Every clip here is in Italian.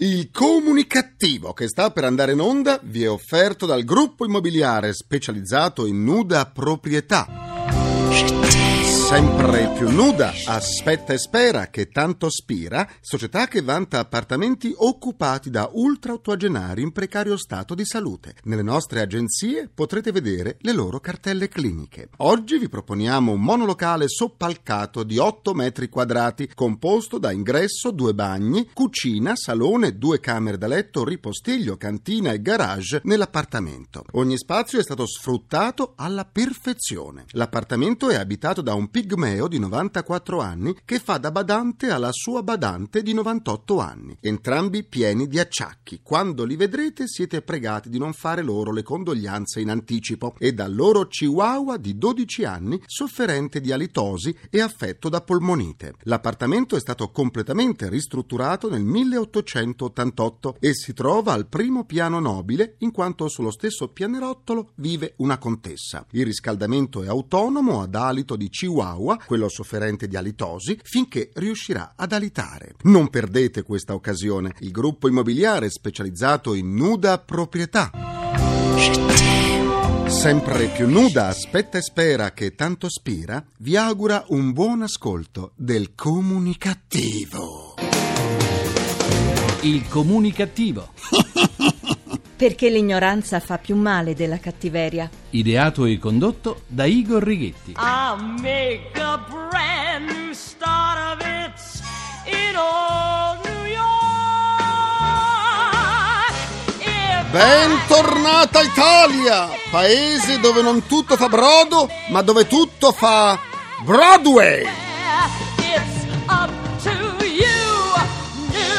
Il comunicativo che sta per andare in onda vi è offerto dal gruppo immobiliare specializzato in nuda proprietà sempre più nuda, aspetta e spera che tanto spira, società che vanta appartamenti occupati da ultra ottogenari in precario stato di salute. Nelle nostre agenzie potrete vedere le loro cartelle cliniche. Oggi vi proponiamo un monolocale soppalcato di 8 metri quadrati, composto da ingresso, due bagni, cucina, salone, due camere da letto, ripostiglio, cantina e garage nell'appartamento. Ogni spazio è stato sfruttato alla perfezione. L'appartamento è abitato da un pigmeo di 94 anni che fa da badante alla sua badante di 98 anni, entrambi pieni di acciacchi. Quando li vedrete siete pregati di non fare loro le condoglianze in anticipo e dal loro chihuahua di 12 anni sofferente di alitosi e affetto da polmonite. L'appartamento è stato completamente ristrutturato nel 1888 e si trova al primo piano nobile in quanto sullo stesso pianerottolo vive una contessa. Il riscaldamento è autonomo ad alito di chihuahua chihuahua, quello sofferente di alitosi, finché riuscirà ad alitare. Non perdete questa occasione. Il gruppo immobiliare specializzato in nuda proprietà. Sempre più nuda, aspetta e spera che tanto spira, vi augura un buon ascolto del comunicativo. Il comunicativo. Perché l'ignoranza fa più male della cattiveria. Ideato e condotto da Igor Righetti. I'll make a brand new start of it in old New York. If Bentornata Italia, paese dove non tutto fa brodo, ma dove tutto fa Broadway.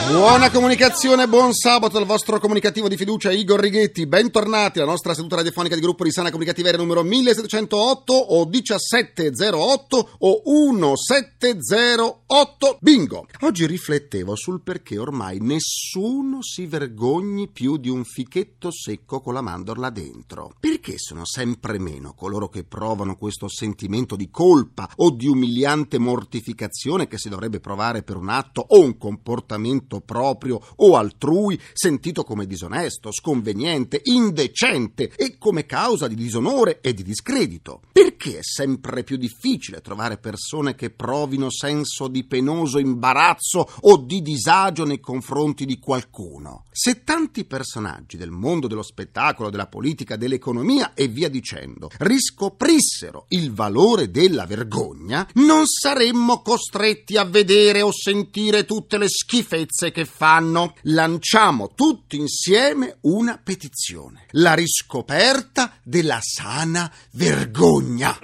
Buona comunicazione, buon sabato dal vostro comunicativo di fiducia Igor Righetti. Bentornati alla nostra seduta radiofonica di gruppo di sana comunicativa numero 1708 o 1708 o 1708. Bingo! Oggi riflettevo sul perché ormai nessuno si vergogni più di un fichetto secco con la mandorla dentro. Perché sono sempre meno coloro che provano questo sentimento di colpa o di umiliante mortificazione che si dovrebbe provare per un atto o un comportamento proprio o altrui sentito come disonesto, sconveniente, indecente e come causa di disonore e di discredito. Perché è sempre più difficile trovare persone che provino senso di penoso imbarazzo o di disagio nei confronti di qualcuno? Se tanti personaggi del mondo dello spettacolo, della politica, dell'economia e via dicendo riscoprissero il valore della vergogna, non saremmo costretti a vedere o sentire tutte le schifezze che fanno. Lanciamo tutti insieme una petizione. La riscoperta della sana vergogna.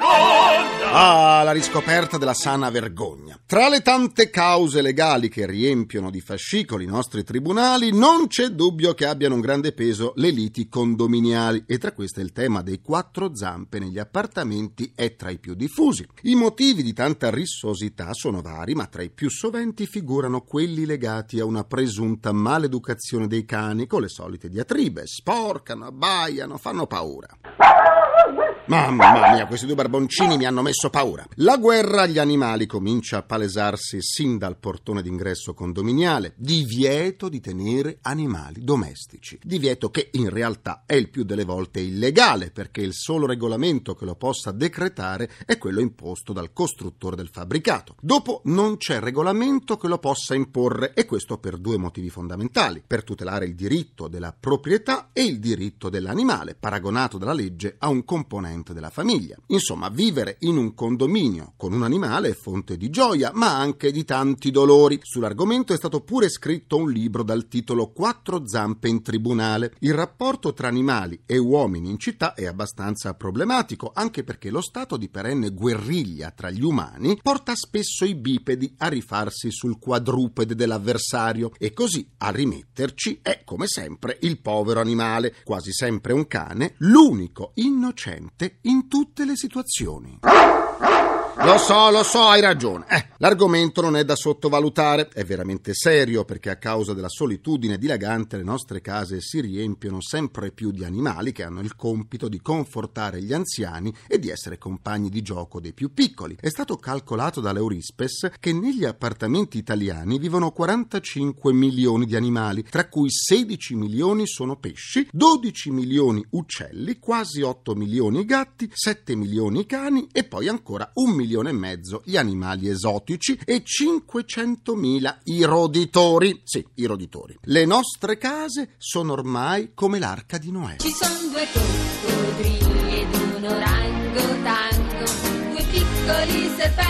Ah, la riscoperta della sana vergogna. Tra le tante cause legali che riempiono di fascicoli i nostri tribunali, non c'è dubbio che abbiano un grande peso le liti condominiali e tra queste il tema dei quattro zampe negli appartamenti è tra i più diffusi. I motivi di tanta rissosità sono vari, ma tra i più soventi figurano quelli legati a una presunta maleducazione dei cani con le solite diatribe, sporcano, abbaiano, fanno paura. Mamma mia, questi due barboncini mi hanno messo paura. La guerra agli animali comincia a palesarsi sin dal portone d'ingresso condominiale. Divieto di tenere animali domestici. Divieto che in realtà è il più delle volte illegale, perché il solo regolamento che lo possa decretare è quello imposto dal costruttore del fabbricato. Dopo non c'è regolamento che lo possa imporre, e questo per due motivi fondamentali: per tutelare il diritto della proprietà e il diritto dell'animale, paragonato dalla legge a un componente della famiglia. Insomma, vivere in un condominio con un animale è fonte di gioia, ma anche di tanti dolori. Sull'argomento è stato pure scritto un libro dal titolo Quattro zampe in tribunale. Il rapporto tra animali e uomini in città è abbastanza problematico, anche perché lo stato di perenne guerriglia tra gli umani porta spesso i bipedi a rifarsi sul quadrupede dell'avversario e così a rimetterci è come sempre il povero animale, quasi sempre un cane, l'unico innocente in tutte le situazioni. Lo so, lo so, hai ragione. Eh, l'argomento non è da sottovalutare, è veramente serio perché a causa della solitudine dilagante le nostre case si riempiono sempre più di animali che hanno il compito di confortare gli anziani e di essere compagni di gioco dei più piccoli. È stato calcolato dall'Eurispes che negli appartamenti italiani vivono 45 milioni di animali, tra cui 16 milioni sono pesci, 12 milioni uccelli, quasi 8 milioni gatti, 7 milioni cani e poi ancora un milione milione e mezzo gli animali esotici e 500.000 i roditori. Sì, i roditori. Le nostre case sono ormai come l'arca di Noè. Ci sono due coccodrilli ed un orangotango, due piccoli serpenti,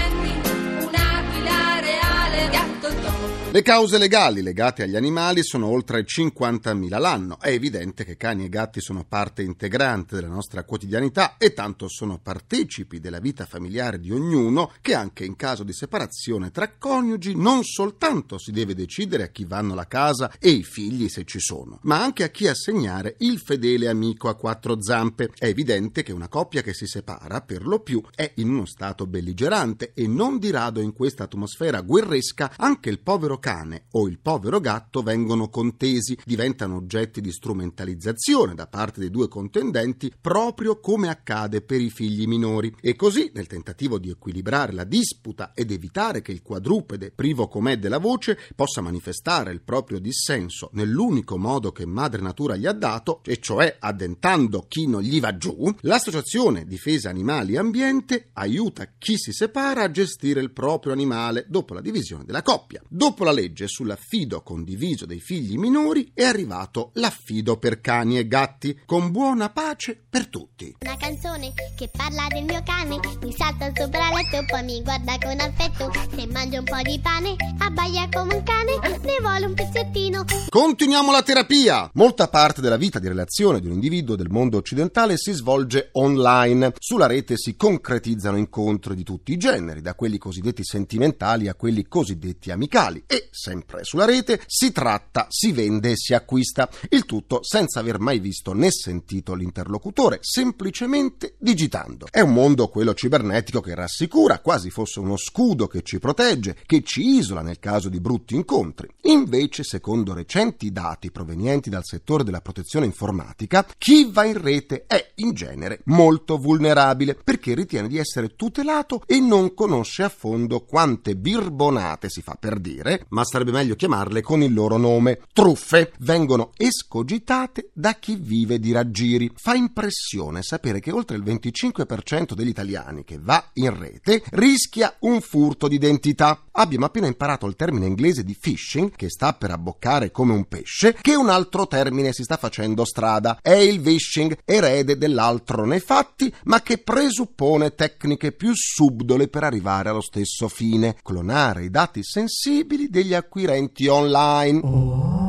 Le cause legali legate agli animali sono oltre 50.000 l'anno. È evidente che cani e gatti sono parte integrante della nostra quotidianità e tanto sono partecipi della vita familiare di ognuno che anche in caso di separazione tra coniugi non soltanto si deve decidere a chi vanno la casa e i figli se ci sono, ma anche a chi assegnare il fedele amico a quattro zampe. È evidente che una coppia che si separa per lo più è in uno stato belligerante e non di rado in questa atmosfera guerresca anche il povero cane o il povero gatto vengono contesi, diventano oggetti di strumentalizzazione da parte dei due contendenti, proprio come accade per i figli minori. E così, nel tentativo di equilibrare la disputa ed evitare che il quadrupede, privo com'è della voce, possa manifestare il proprio dissenso nell'unico modo che madre natura gli ha dato, e cioè addentando chi non gli va giù, l'associazione Difesa Animali e Ambiente aiuta chi si separa a gestire il proprio animale dopo la divisione della coppia. Dopo la legge sull'affido condiviso dei figli minori è arrivato l'affido per cani e gatti, con buona pace per tutti. Una canzone che parla del mio cane Mi salta sopra letto poi mi guarda con affetto Se mangio un po' di pane abbaia come un cane Ne vuole un pezzettino Continuiamo la terapia! Molta parte della vita di relazione di un individuo del mondo occidentale si svolge online. Sulla rete si concretizzano incontri di tutti i generi, da quelli cosiddetti sentimentali a quelli cosiddetti amicali. E, sempre sulla rete, si tratta, si vende e si acquista. Il tutto senza aver mai visto né sentito l'interlocutore, semplicemente digitando. È un mondo, quello cibernetico, che rassicura, quasi fosse uno scudo che ci protegge, che ci isola nel caso di brutti incontri. Invece, secondo recenti dati provenienti dal settore della protezione informatica, chi va in rete è in genere molto vulnerabile perché ritiene di essere tutelato e non conosce a fondo quante birbonate si fa per dire, ma sarebbe meglio chiamarle con il loro nome, truffe, vengono escogitate da chi vive di raggiri. Fa impressione sapere che oltre il 25% degli italiani che va in rete rischia un furto d'identità. Abbiamo appena imparato il termine inglese di phishing, che sta per abboccare come un pesce, che un altro termine si sta facendo strada. È il vishing, erede dell'altro nei fatti, ma che presuppone tecniche più subdole per arrivare allo stesso fine, clonare i dati sensibili degli acquirenti online.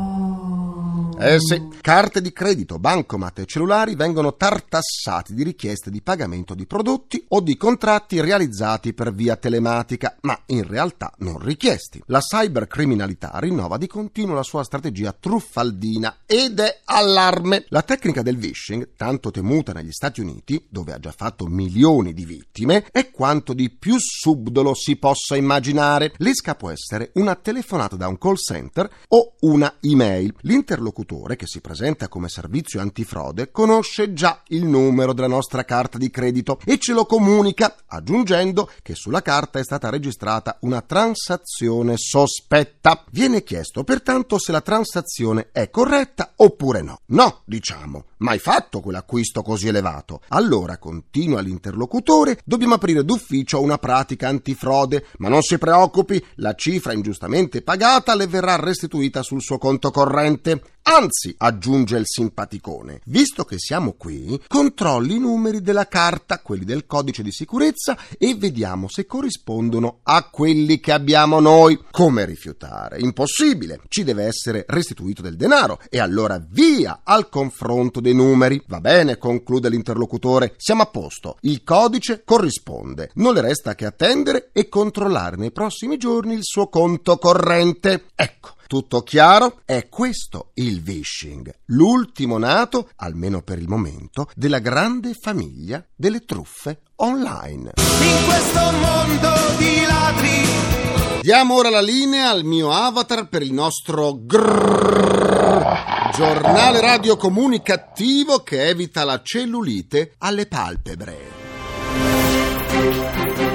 Eh sì, carte di credito, bancomat e cellulari vengono tartassati di richieste di pagamento di prodotti o di contratti realizzati per via telematica, ma in realtà non richiesti. La cybercriminalità rinnova di continuo la sua strategia truffaldina ed è allarme. La tecnica del phishing, tanto temuta negli Stati Uniti, dove ha già fatto milioni di vittime, è quanto di più subdolo si possa immaginare. L'esca può essere una telefonata da un call center o una email. L'interlocutore che si presenta come servizio antifrode conosce già il numero della nostra carta di credito e ce lo comunica, aggiungendo che sulla carta è stata registrata una transazione sospetta. Viene chiesto pertanto se la transazione è corretta oppure no. No, diciamo. Mai fatto quell'acquisto così elevato? Allora, continua l'interlocutore, dobbiamo aprire d'ufficio una pratica antifrode, ma non si preoccupi, la cifra ingiustamente pagata le verrà restituita sul suo conto corrente. Anzi, aggiunge il simpaticone, visto che siamo qui, controlli i numeri della carta, quelli del codice di sicurezza, e vediamo se corrispondono a quelli che abbiamo noi. Come rifiutare? Impossibile. Ci deve essere restituito del denaro. E allora via al confronto dei numeri. Va bene, conclude l'interlocutore, siamo a posto. Il codice corrisponde. Non le resta che attendere e controllare nei prossimi giorni il suo conto corrente. Ecco. Tutto chiaro? È questo il vishing, l'ultimo nato, almeno per il momento, della grande famiglia delle truffe online. In questo mondo di ladri Diamo ora la linea al mio avatar per il nostro grrrr, giornale radio comunicativo che evita la cellulite alle palpebre.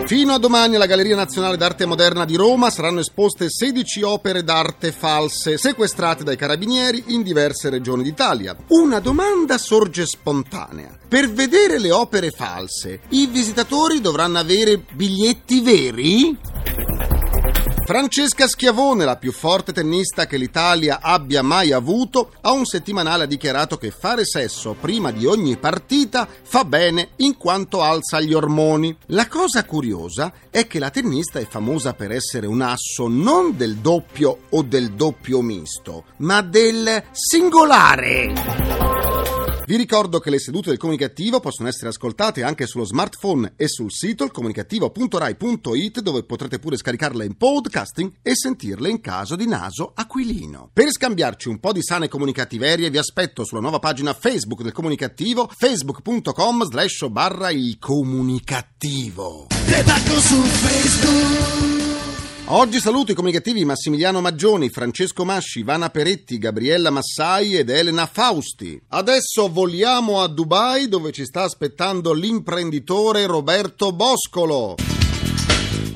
Fino a domani alla Galleria Nazionale d'Arte Moderna di Roma saranno esposte 16 opere d'arte false sequestrate dai carabinieri in diverse regioni d'Italia. Una domanda sorge spontanea. Per vedere le opere false, i visitatori dovranno avere biglietti veri? Francesca Schiavone, la più forte tennista che l'Italia abbia mai avuto, a un settimanale ha dichiarato che fare sesso prima di ogni partita fa bene in quanto alza gli ormoni. La cosa curiosa è che la tennista è famosa per essere un asso non del doppio o del doppio misto, ma del singolare. Vi ricordo che le sedute del comunicativo possono essere ascoltate anche sullo smartphone e sul sito comunicativo.rai.it dove potrete pure scaricarle in podcasting e sentirle in caso di naso aquilino. Per scambiarci un po' di sane comunicativerie vi aspetto sulla nuova pagina Facebook del comunicativo facebook.com slash barra il comunicativo. Le taggo su Facebook Oggi saluto i comunicativi Massimiliano Maggioni, Francesco Masci, Ivana Peretti, Gabriella Massai ed Elena Fausti. Adesso voliamo a Dubai dove ci sta aspettando l'imprenditore Roberto Boscolo.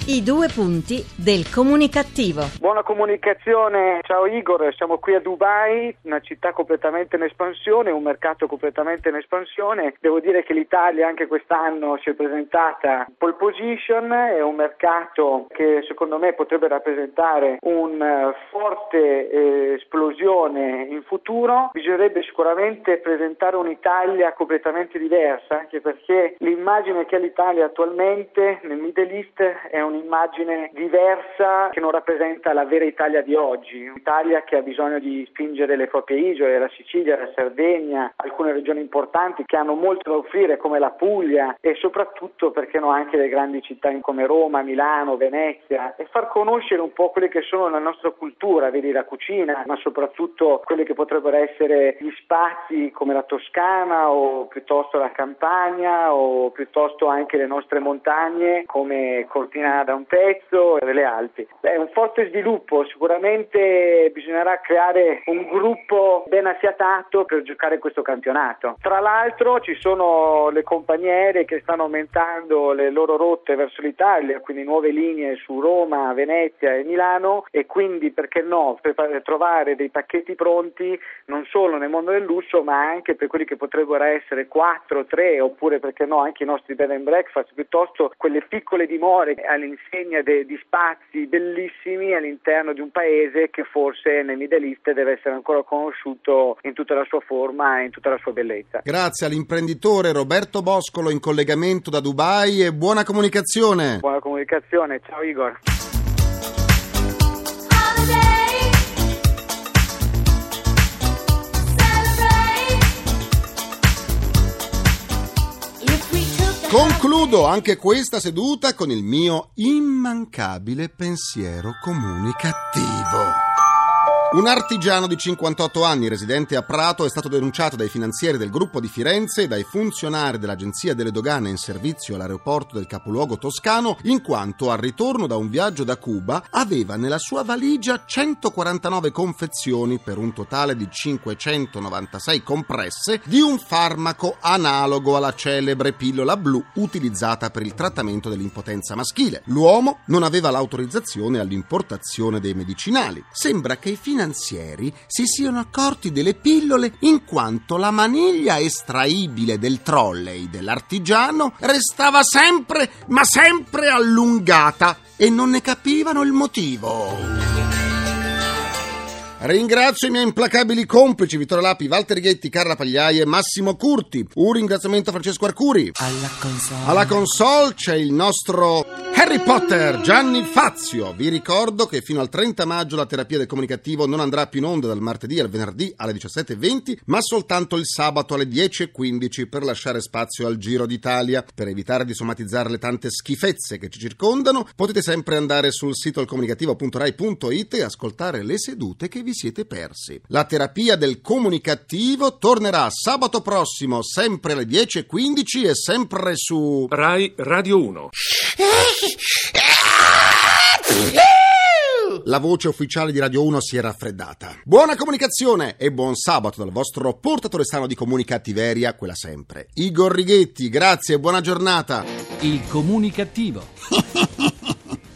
I due punti del comunicativo. Buona comunicazione, ciao Igor, siamo qui a Dubai, una città completamente in espansione, un mercato completamente in espansione. Devo dire che l'Italia anche quest'anno si è presentata in pole position, è un mercato che secondo me potrebbe rappresentare una forte eh, esplosione in futuro. Bisognerebbe sicuramente presentare un'Italia completamente diversa, anche perché l'immagine che ha l'Italia attualmente nel Middle East è un un'immagine diversa che non rappresenta la vera Italia di oggi, un'Italia che ha bisogno di spingere le proprie isole, la Sicilia, la Sardegna, alcune regioni importanti che hanno molto da offrire come la Puglia e soprattutto perché no anche le grandi città come Roma, Milano, Venezia e far conoscere un po' quelle che sono la nostra cultura, vedi la cucina, ma soprattutto quelli che potrebbero essere gli spazi come la Toscana o piuttosto la Campania o piuttosto anche le nostre montagne come Cortina da un pezzo e le Alpi. Beh, un forte sviluppo, sicuramente bisognerà creare un gruppo ben affiatato per giocare questo campionato. Tra l'altro ci sono le compagnie aeree che stanno aumentando le loro rotte verso l'Italia, quindi nuove linee su Roma, Venezia e Milano e quindi perché no, per trovare dei pacchetti pronti non solo nel mondo del lusso ma anche per quelli che potrebbero essere 4, 3 oppure perché no anche i nostri bed and breakfast piuttosto quelle piccole dimore all'interno insegna de, di spazi bellissimi all'interno di un paese che forse nel Middle East deve essere ancora conosciuto in tutta la sua forma e in tutta la sua bellezza. Grazie all'imprenditore Roberto Boscolo in collegamento da Dubai e buona comunicazione. Buona comunicazione, ciao Igor. Concludo anche questa seduta con il mio immancabile pensiero comunicativo. Un artigiano di 58 anni residente a Prato è stato denunciato dai finanzieri del gruppo di Firenze e dai funzionari dell'Agenzia delle Dogane in servizio all'aeroporto del capoluogo toscano in quanto al ritorno da un viaggio da Cuba aveva nella sua valigia 149 confezioni per un totale di 596 compresse di un farmaco analogo alla celebre pillola blu utilizzata per il trattamento dell'impotenza maschile. L'uomo non aveva l'autorizzazione all'importazione dei medicinali. Sembra che i finanziari finanzieri si siano accorti delle pillole in quanto la maniglia estraibile del trolley dell'artigiano restava sempre, ma sempre allungata e non ne capivano il motivo. Ringrazio i miei implacabili complici Vittorio Lapi, Walter Righetti, Carla Pagliai e Massimo Curti. Un ringraziamento a Francesco Arcuri. Alla console. Alla console c'è il nostro Harry Potter, Gianni Fazio. Vi ricordo che fino al 30 maggio la terapia del comunicativo non andrà più in onda dal martedì al venerdì alle 17.20, ma soltanto il sabato alle 10.15 per lasciare spazio al Giro d'Italia. Per evitare di somatizzare le tante schifezze che ci circondano, potete sempre andare sul sito alcomunicativo.rai.it e ascoltare le sedute che vi siete persi. La terapia del comunicativo tornerà sabato prossimo, sempre alle 10.15 e sempre su... Rai Radio 1. La voce ufficiale di Radio 1 si è raffreddata. Buona comunicazione e buon sabato dal vostro portatore sano di comunicattiveria, quella sempre. Igor Righetti, grazie e buona giornata. Il comunicativo.